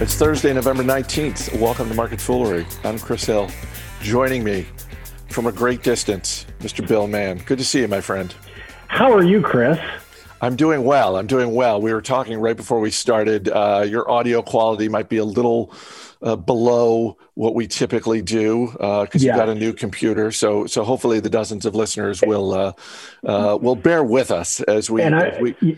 It's Thursday, November 19th. Welcome to Market Foolery. I'm Chris Hill. Joining me from a great distance, Mr. Bill Mann. Good to see you, my friend. How are you, Chris? I'm doing well. I'm doing well. We were talking right before we started. Uh, your audio quality might be a little uh, below what we typically do because uh, yeah. you've got a new computer. So, so hopefully the dozens of listeners will uh, uh, will bear with us as we. I, as we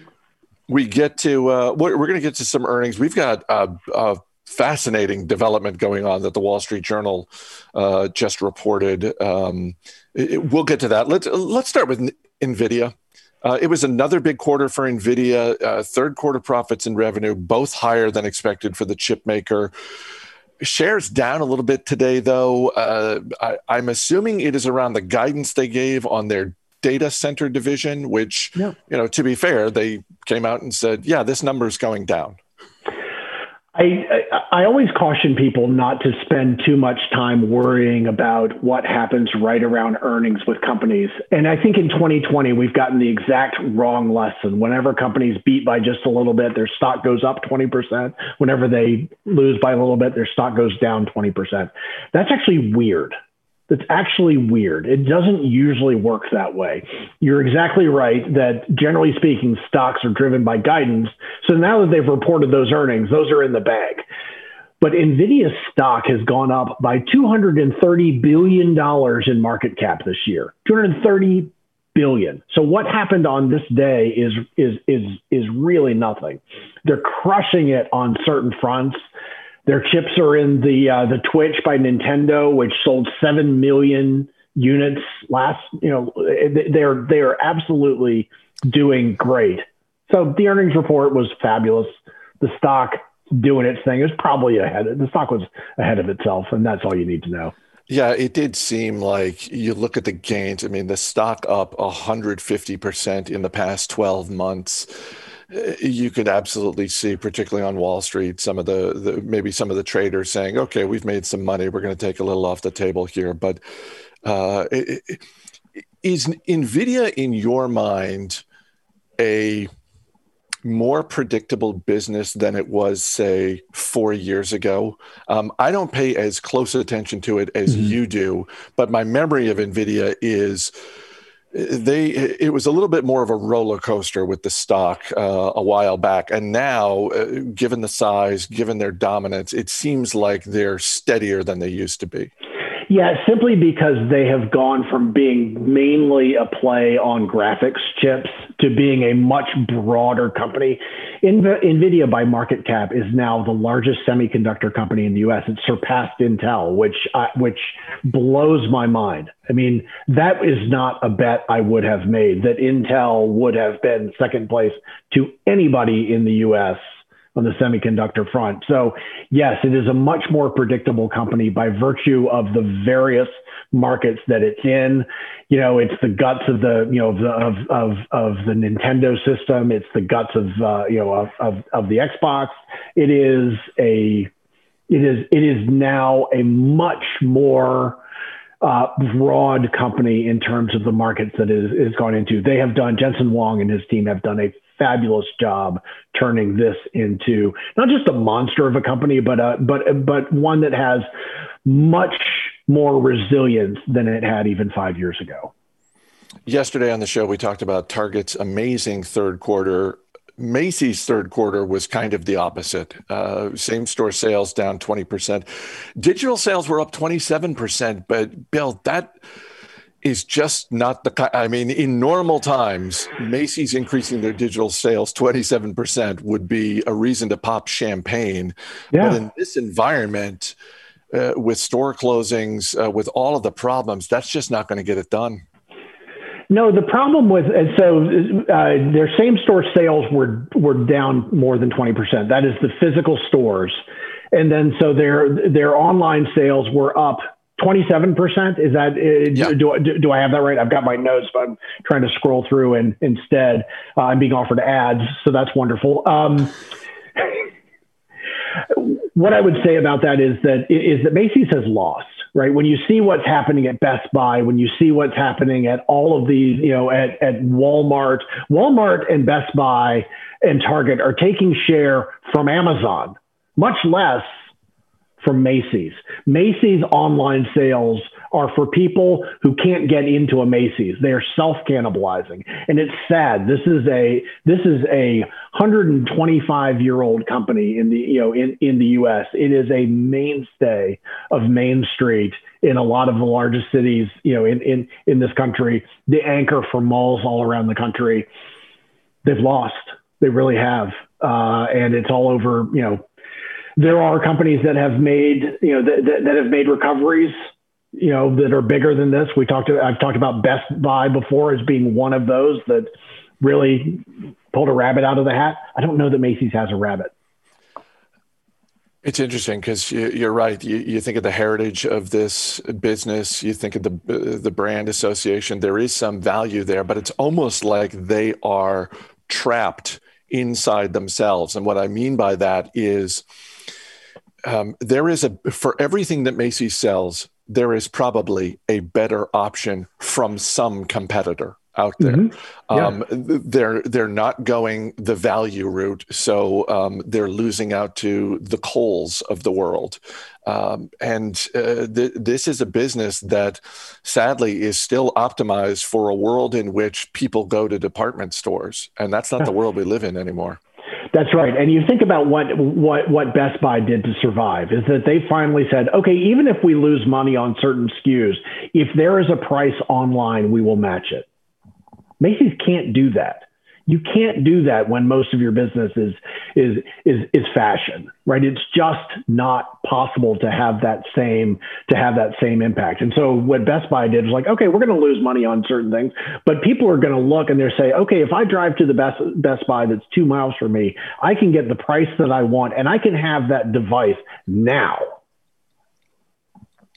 we get to uh, we're, going to get to some earnings. We've got a, a, fascinating development going on that the Wall Street Journal uh, just reported. Um, it, we'll get to that. Let's let's start with Nvidia. Uh, it was another big quarter for Nvidia. Uh, third quarter profits and revenue both higher than expected for the chip maker. Shares down a little bit today, though. Uh, I, am assuming it is around the guidance they gave on their data center division, which, yeah. you know, to be fair, they came out and said, yeah, this number is going down. I, I, I always caution people not to spend too much time worrying about what happens right around earnings with companies. And I think in 2020 we've gotten the exact wrong lesson. Whenever companies beat by just a little bit, their stock goes up 20%. Whenever they lose by a little bit, their stock goes down 20%. That's actually weird that's actually weird. It doesn't usually work that way. You're exactly right that generally speaking, stocks are driven by guidance. So now that they've reported those earnings, those are in the bag. But Nvidia's stock has gone up by $230 billion in market cap this year. 230 billion. So what happened on this day is is is is really nothing. They're crushing it on certain fronts. Their chips are in the uh, the Switch by Nintendo, which sold seven million units last. You know, they're they're absolutely doing great. So the earnings report was fabulous. The stock doing its thing is probably ahead. The stock was ahead of itself, and that's all you need to know. Yeah, it did seem like you look at the gains. I mean, the stock up 150% in the past 12 months you could absolutely see, particularly on Wall Street, some of the, the, maybe some of the traders saying, "Okay, we've made some money. We're going to take a little off the table here." But uh, is Nvidia, in your mind, a more predictable business than it was, say, four years ago. Um, I don't pay as close attention to it as mm-hmm. you do, but my memory of NVIDIA is they it was a little bit more of a roller coaster with the stock uh, a while back. And now uh, given the size given their dominance it seems like they're steadier than they used to be yeah simply because they have gone from being mainly a play on graphics chips to being a much broader company NVIDIA by market cap is now the largest semiconductor company in the US. It surpassed Intel, which which blows my mind. I mean, that is not a bet I would have made that Intel would have been second place to anybody in the US on the semiconductor front. So, yes, it is a much more predictable company by virtue of the various markets that it's in. You know, it's the guts of the you know of the, of of, of the Nintendo system. It's the guts of uh, you know of, of of the Xbox. It is a it is it is now a much more uh, broad company in terms of the markets that that is is gone into. They have done Jensen Huang and his team have done a fabulous job turning this into not just a monster of a company, but uh, but but one that has much more resilience than it had even five years ago. Yesterday on the show, we talked about Target's amazing third quarter. Macy's third quarter was kind of the opposite. Uh, same store sales down 20%. Digital sales were up 27%. But, Bill, that is just not the I mean, in normal times, Macy's increasing their digital sales 27% would be a reason to pop champagne. Yeah. But in this environment, uh, with store closings, uh, with all of the problems, that's just not going to get it done. No, the problem with and so uh, their same store sales were were down more than twenty percent. That is the physical stores, and then so their their online sales were up 27% is that uh, yeah. do, do, do, I have that right? I've got my notes, but I'm trying to scroll through and instead uh, I'm being offered ads. So that's wonderful. Um, what I would say about that is that is that Macy's has lost, right? When you see what's happening at Best Buy, when you see what's happening at all of these, you know, at, at Walmart, Walmart and Best Buy and Target are taking share from Amazon much less from Macy's. Macy's online sales are for people who can't get into a Macy's. They are self cannibalizing, and it's sad. This is a this is a 125 year old company in the you know in in the U.S. It is a mainstay of Main Street in a lot of the largest cities you know in in in this country. The anchor for malls all around the country. They've lost. They really have, uh, and it's all over you know there are companies that have made you know that, that, that, have made recoveries you know that are bigger than this we talked to, i've talked about best buy before as being one of those that really pulled a rabbit out of the hat i don't know that macy's has a rabbit it's interesting because you're right. You, you, think of the heritage of this business, you think of the the brand association. There is some value there, but it's almost like they are trapped inside themselves. And what I mean by that is, um, there is a for everything that Macy's sells, there is probably a better option from some competitor out there. Mm-hmm. Yeah. Um, they're they're not going the value route, so um, they're losing out to the Kohl's of the world. Um, and uh, th- this is a business that, sadly, is still optimized for a world in which people go to department stores, and that's not yeah. the world we live in anymore. That's right. And you think about what what what Best Buy did to survive is that they finally said, okay, even if we lose money on certain SKUs, if there is a price online, we will match it. Macy's can't do that you can't do that when most of your business is is is is fashion right it's just not possible to have that same to have that same impact and so what best buy did was like okay we're going to lose money on certain things but people are going to look and they're say okay if i drive to the best best buy that's two miles from me i can get the price that i want and i can have that device now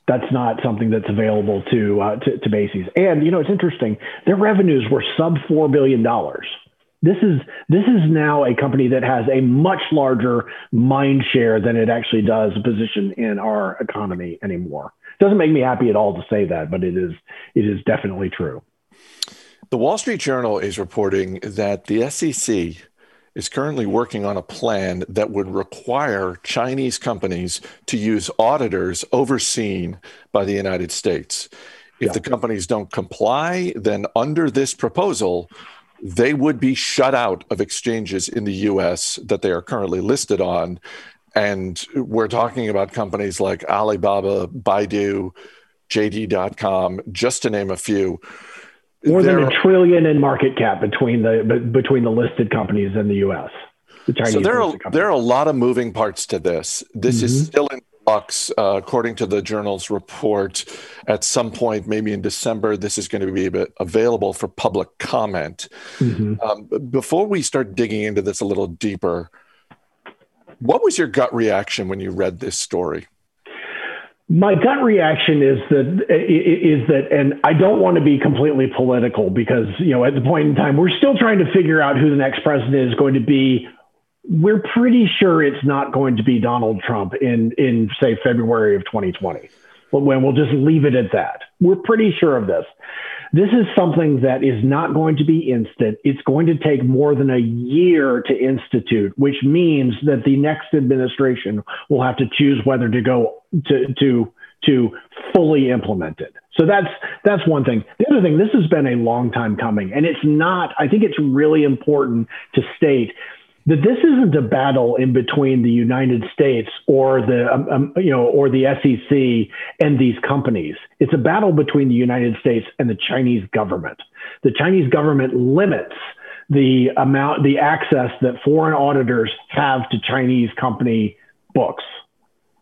that's not something that's available to, uh, to, to Macy's. And you know, it's interesting. Their revenues were sub four billion dollars this is this is now a company that has a much larger mind share than it actually does a position in our economy anymore. Doesn't make me happy at all to say that, but it is it is definitely true. The Wall Street Journal is reporting that the SEC is currently working on a plan that would require Chinese companies to use auditors overseen by the United States. If yeah. the companies don't comply, then under this proposal, they would be shut out of exchanges in the US that they are currently listed on. And we're talking about companies like Alibaba, Baidu, JD.com, just to name a few. More than a trillion in market cap between the between the listed companies in the U.S. The Chinese so there are there are a lot of moving parts to this. This mm-hmm. is still in bucks, uh, according to the journal's report. At some point, maybe in December, this is going to be available for public comment. Mm-hmm. Um, before we start digging into this a little deeper, what was your gut reaction when you read this story? My gut reaction is that is that, and I don't want to be completely political because you know at the point in time we're still trying to figure out who the next president is going to be we're pretty sure it's not going to be Donald Trump in in say February of 2020. When we'll just leave it at that. We're pretty sure of this. This is something that is not going to be instant. It's going to take more than a year to institute, which means that the next administration will have to choose whether to go to to to fully implement it. So that's that's one thing. The other thing, this has been a long time coming, and it's not. I think it's really important to state that this isn't a battle in between the United States or the um, um, you know or the SEC and these companies. It's a battle between the United States and the Chinese government. The Chinese government limits the amount the access that foreign auditors have to Chinese company books.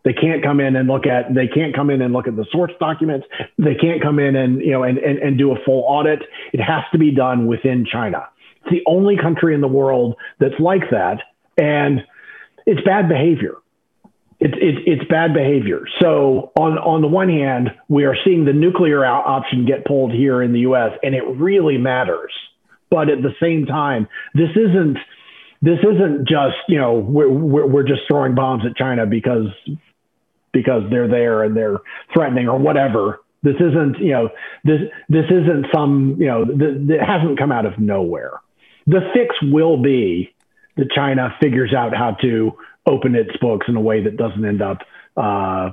They can't come in and look at they can't come in and look at the source documents. They can't come in and you know and, and, and do a full audit. It has to be done within China. It's the only country in the world that's like that. And it's bad behavior. It's, it's, it's bad behavior. So on, on the one hand, we are seeing the nuclear option get pulled here in the U.S. and it really matters. But at the same time, this isn't, this isn't just, you know, we're, we're, we're just throwing bombs at China because, because they're there and they're threatening or whatever. This isn't, you know, this, this isn't some, you know, th- that hasn't come out of nowhere the fix will be that China figures out how to open its books in a way that doesn't end up uh,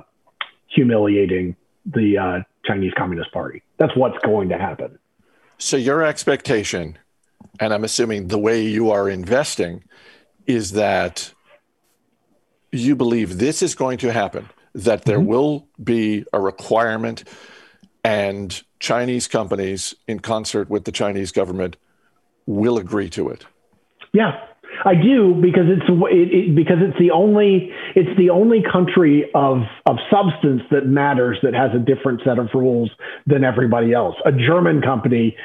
humiliating the uh, Chinese Communist Party. That's what's going to happen. So, your expectation, and I'm assuming the way you are investing, is that you believe this is going to happen, that there mm-hmm. will be a requirement, and Chinese companies, in concert with the Chinese government, will agree to it. Yeah, I do because it's it, it, because it's the only it's the only country of of substance that matters that has a different set of rules than everybody else. A German company,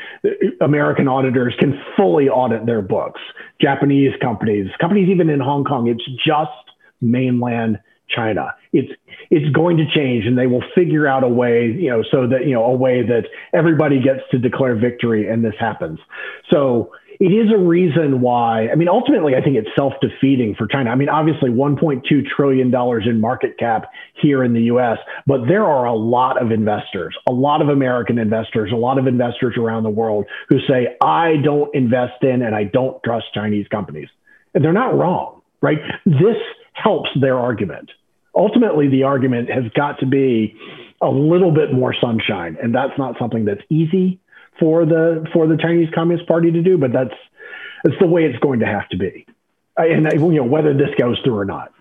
American auditors can fully audit their books. Japanese companies, companies even in Hong Kong, it's just mainland China. It's it's going to change, and they will figure out a way, you know, so that you know a way that everybody gets to declare victory, and this happens. So it is a reason why. I mean, ultimately, I think it's self defeating for China. I mean, obviously, 1.2 trillion dollars in market cap here in the U.S., but there are a lot of investors, a lot of American investors, a lot of investors around the world who say, "I don't invest in and I don't trust Chinese companies," and they're not wrong, right? This helps their argument. Ultimately, the argument has got to be a little bit more sunshine, and that's not something that's easy for the for the Chinese Communist Party to do, but that's that's the way it's going to have to be, and you know whether this goes through or not.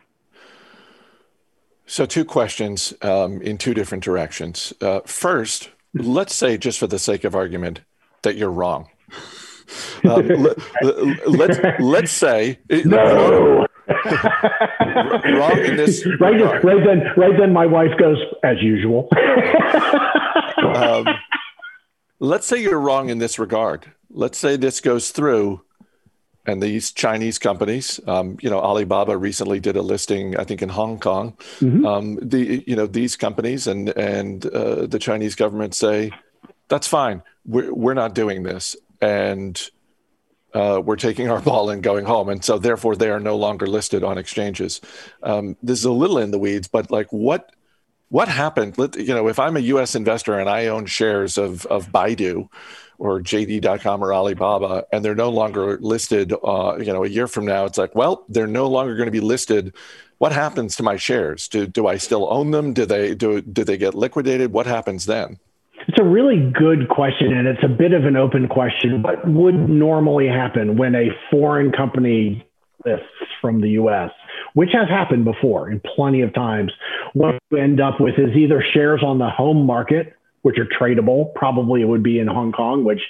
So, two questions um, in two different directions. Uh, first, let's say, just for the sake of argument, that you're wrong. Um, let, let's let's say no. Wrong in this. Right, right then, right then, my wife goes as usual. um, let's say you're wrong in this regard. Let's say this goes through, and these Chinese companies, um, you know, Alibaba recently did a listing, I think, in Hong Kong. Mm-hmm. Um, the you know these companies and and uh, the Chinese government say that's fine. We're we're not doing this, and uh, we're taking our ball and going home, and so therefore they are no longer listed on exchanges. Um, this is a little in the weeds, but like what what happened? Let, you know, if I'm a U.S. investor and I own shares of of Baidu or JD.com or Alibaba, and they're no longer listed, uh, you know, a year from now, it's like, well, they're no longer going to be listed. What happens to my shares? Do do I still own them? Do they do do they get liquidated? What happens then? It's a really good question, and it's a bit of an open question. What would normally happen when a foreign company lists from the U.S.? which has happened before in plenty of times. What you end up with is either shares on the home market, which are tradable. Probably it would be in Hong Kong, which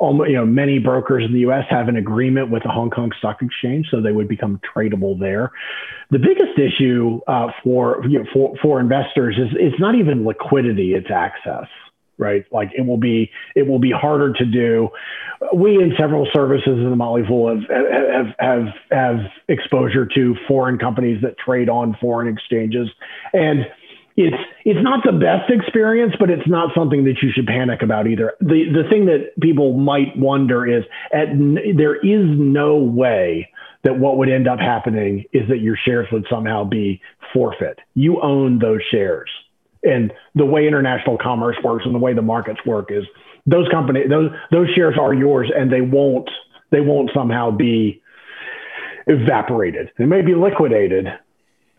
you know many brokers in the U.S. have an agreement with the Hong Kong Stock Exchange, so they would become tradable there. The biggest issue uh, for, you know, for for investors is it's not even liquidity; it's access right? Like it will be it will be harder to do. We in several services in the Motley Fool have have have have exposure to foreign companies that trade on foreign exchanges, and it's it's not the best experience, but it's not something that you should panic about either. The the thing that people might wonder is at there is no way that what would end up happening is that your shares would somehow be forfeit. You own those shares. And the way international commerce works and the way the markets work is those companies, those those shares are yours, and they won't they won't somehow be evaporated. They may be liquidated.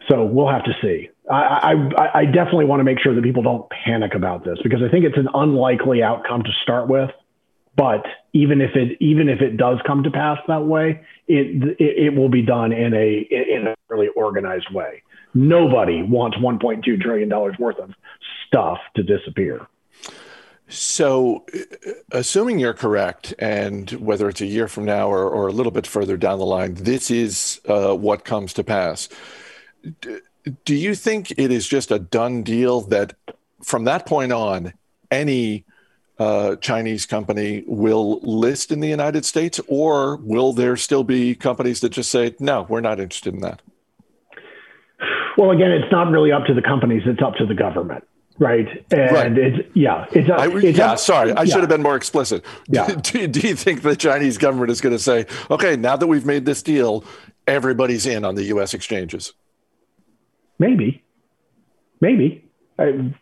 So we'll have to see. I, I, I definitely want to make sure that people don't panic about this because I think it's an unlikely outcome to start with. But even if it even if it does come to pass that way, it it, it will be done in a in a really organized way. Nobody wants 1.2 trillion dollars worth of stuff to disappear. So, assuming you're correct, and whether it's a year from now or, or a little bit further down the line, this is uh, what comes to pass. D- do you think it is just a done deal that from that point on, any uh, Chinese company will list in the United States, or will there still be companies that just say, no, we're not interested in that? Well, again, it's not really up to the companies; it's up to the government, right? And right. it's yeah, it's, up, I, it's yeah. Up, sorry, I yeah. should have been more explicit. Yeah. Do, do you think the Chinese government is going to say, okay, now that we've made this deal, everybody's in on the U.S. exchanges? Maybe, maybe. I,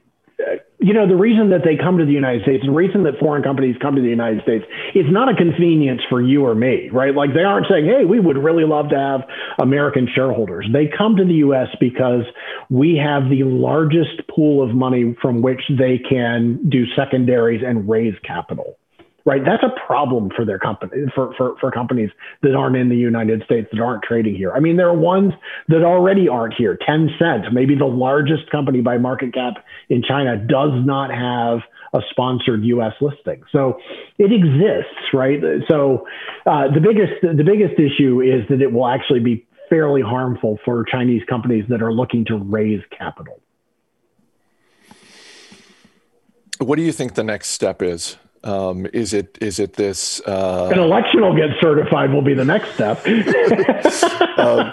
you know, the reason that they come to the United States, the reason that foreign companies come to the United States, it's not a convenience for you or me, right? Like they aren't saying, hey, we would really love to have American shareholders. They come to the US because we have the largest pool of money from which they can do secondaries and raise capital right? That's a problem for their company, for, for, for companies that aren't in the United States, that aren't trading here. I mean, there are ones that already aren't here. Tencent, maybe the largest company by market cap in China, does not have a sponsored U.S. listing. So it exists, right? So uh, the biggest the biggest issue is that it will actually be fairly harmful for Chinese companies that are looking to raise capital. What do you think the next step is? Um, is it is it this? Uh, An election will get certified. Will be the next step. um,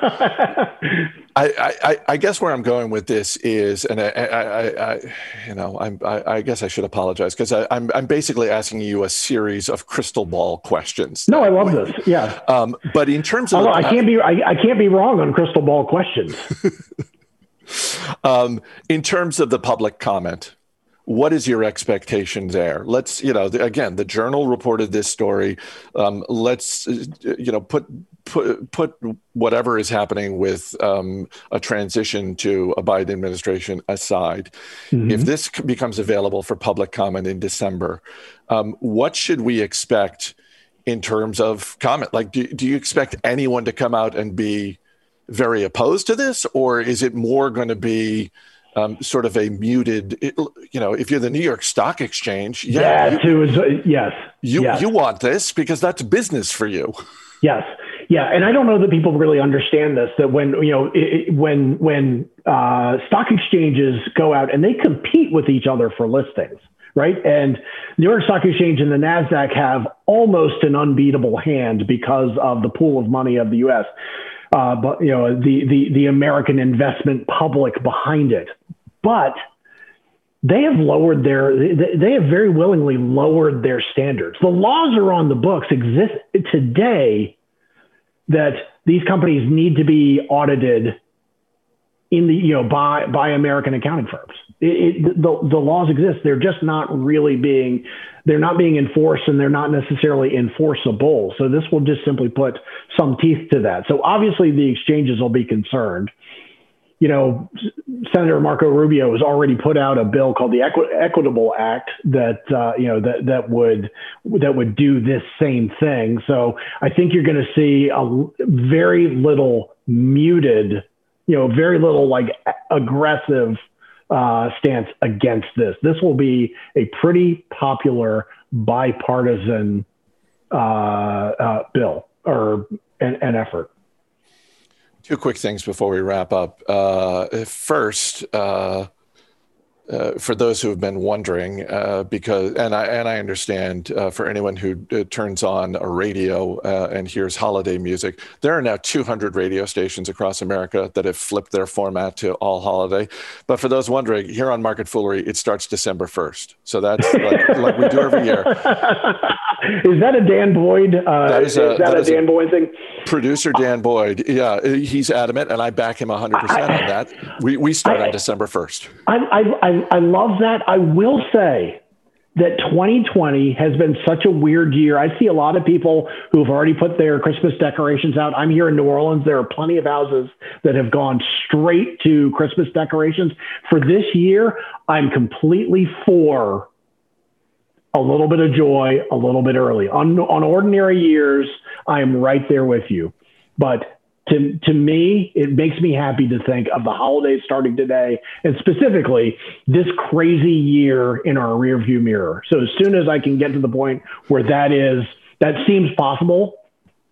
I, I, I guess where I'm going with this is, and I, I, I you know, I'm, I, I guess I should apologize because I'm I'm basically asking you a series of crystal ball questions. No, I love this. Yeah. Um, but in terms of, I can't be I, I can't be wrong on crystal ball questions. um, in terms of the public comment, what is your expectation there? Let's you know again the journal reported this story. Um, let's you know put put put whatever is happening with um, a transition to a biden administration aside. Mm-hmm. if this becomes available for public comment in december um, what should we expect in terms of comment? Like do, do you expect anyone to come out and be very opposed to this or is it more going to be um, sort of a muted, you know, if you're the New York Stock Exchange, yeah, yeah you, uh, yes, you yes. you want this because that's business for you. Yes, yeah, and I don't know that people really understand this. That when you know it, when when uh, stock exchanges go out and they compete with each other for listings, right? And New York Stock Exchange and the Nasdaq have almost an unbeatable hand because of the pool of money of the U.S uh, but you know the the the American investment public behind it. But they have lowered their they have very willingly lowered their standards. The laws are on the books exist today that these companies need to be audited in the you know by by American accounting firms. It, the the laws exist. They're just not really being they're not being enforced and they're not necessarily enforceable. So this will just simply put some teeth to that. So obviously the exchanges will be concerned. You know, Senator Marco Rubio has already put out a bill called the Equi- Equitable Act that uh, you know that that would that would do this same thing. So I think you're going to see a very little muted, you know, very little like aggressive uh, stance against this. This will be a pretty popular bipartisan uh, uh, bill or an, an, effort. Two quick things before we wrap up. Uh, first, uh, uh, for those who have been wondering, uh, because and I and I understand uh, for anyone who uh, turns on a radio uh, and hears holiday music, there are now 200 radio stations across America that have flipped their format to all holiday. But for those wondering, here on Market Foolery, it starts December 1st, so that's like, like we do every year. Is that a Dan Boyd? Uh, that is a, is that that a Dan a Boyd thing? Producer Dan Boyd, yeah, he's adamant, and I back him 100 percent on that. We we start I, on December 1st. I, I, I I, love that. I will say that 2020 has been such a weird year. I see a lot of people who have already put their Christmas decorations out. I'm here in New Orleans. There are plenty of houses that have gone straight to Christmas decorations. For this year, I'm completely for a little bit of joy, a little bit early. On, on ordinary years, I am right there with you. But to, to me, it makes me happy to think of the holidays starting today and specifically this crazy year in our rearview mirror. So as soon as I can get to the point where that is, that seems possible,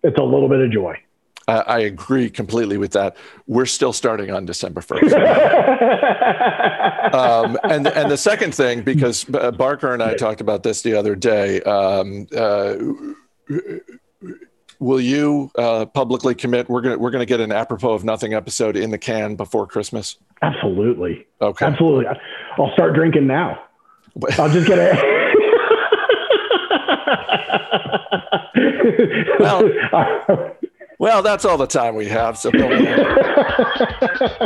it's a little bit of joy. I, I agree completely with that. We're still starting on December 1st. um, and, and the second thing, because Barker and I talked about this the other day, um, uh, will you uh, publicly commit we're gonna we're gonna get an apropos of nothing episode in the can before Christmas? Absolutely. Okay. Absolutely. I'll start drinking now. I'll just get it. well, Well, that's all the time we have. So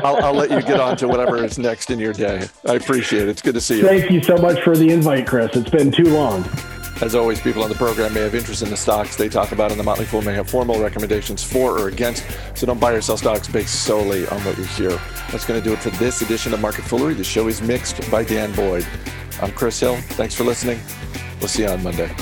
I'll, I'll, let you get on to whatever is next in your day. I appreciate it. It's good to see you. Thank you so much for the invite, Chris. It's been too long. As always, people on the program may have interest in the stocks they talk about, and the Motley Fool may have formal recommendations for or against. So don't buy or sell stocks based solely on what you hear. That's going to do it for this edition of Market Foolery. The show is mixed by Dan Boyd. I'm Chris Hill. Thanks for listening. We'll see you on Monday.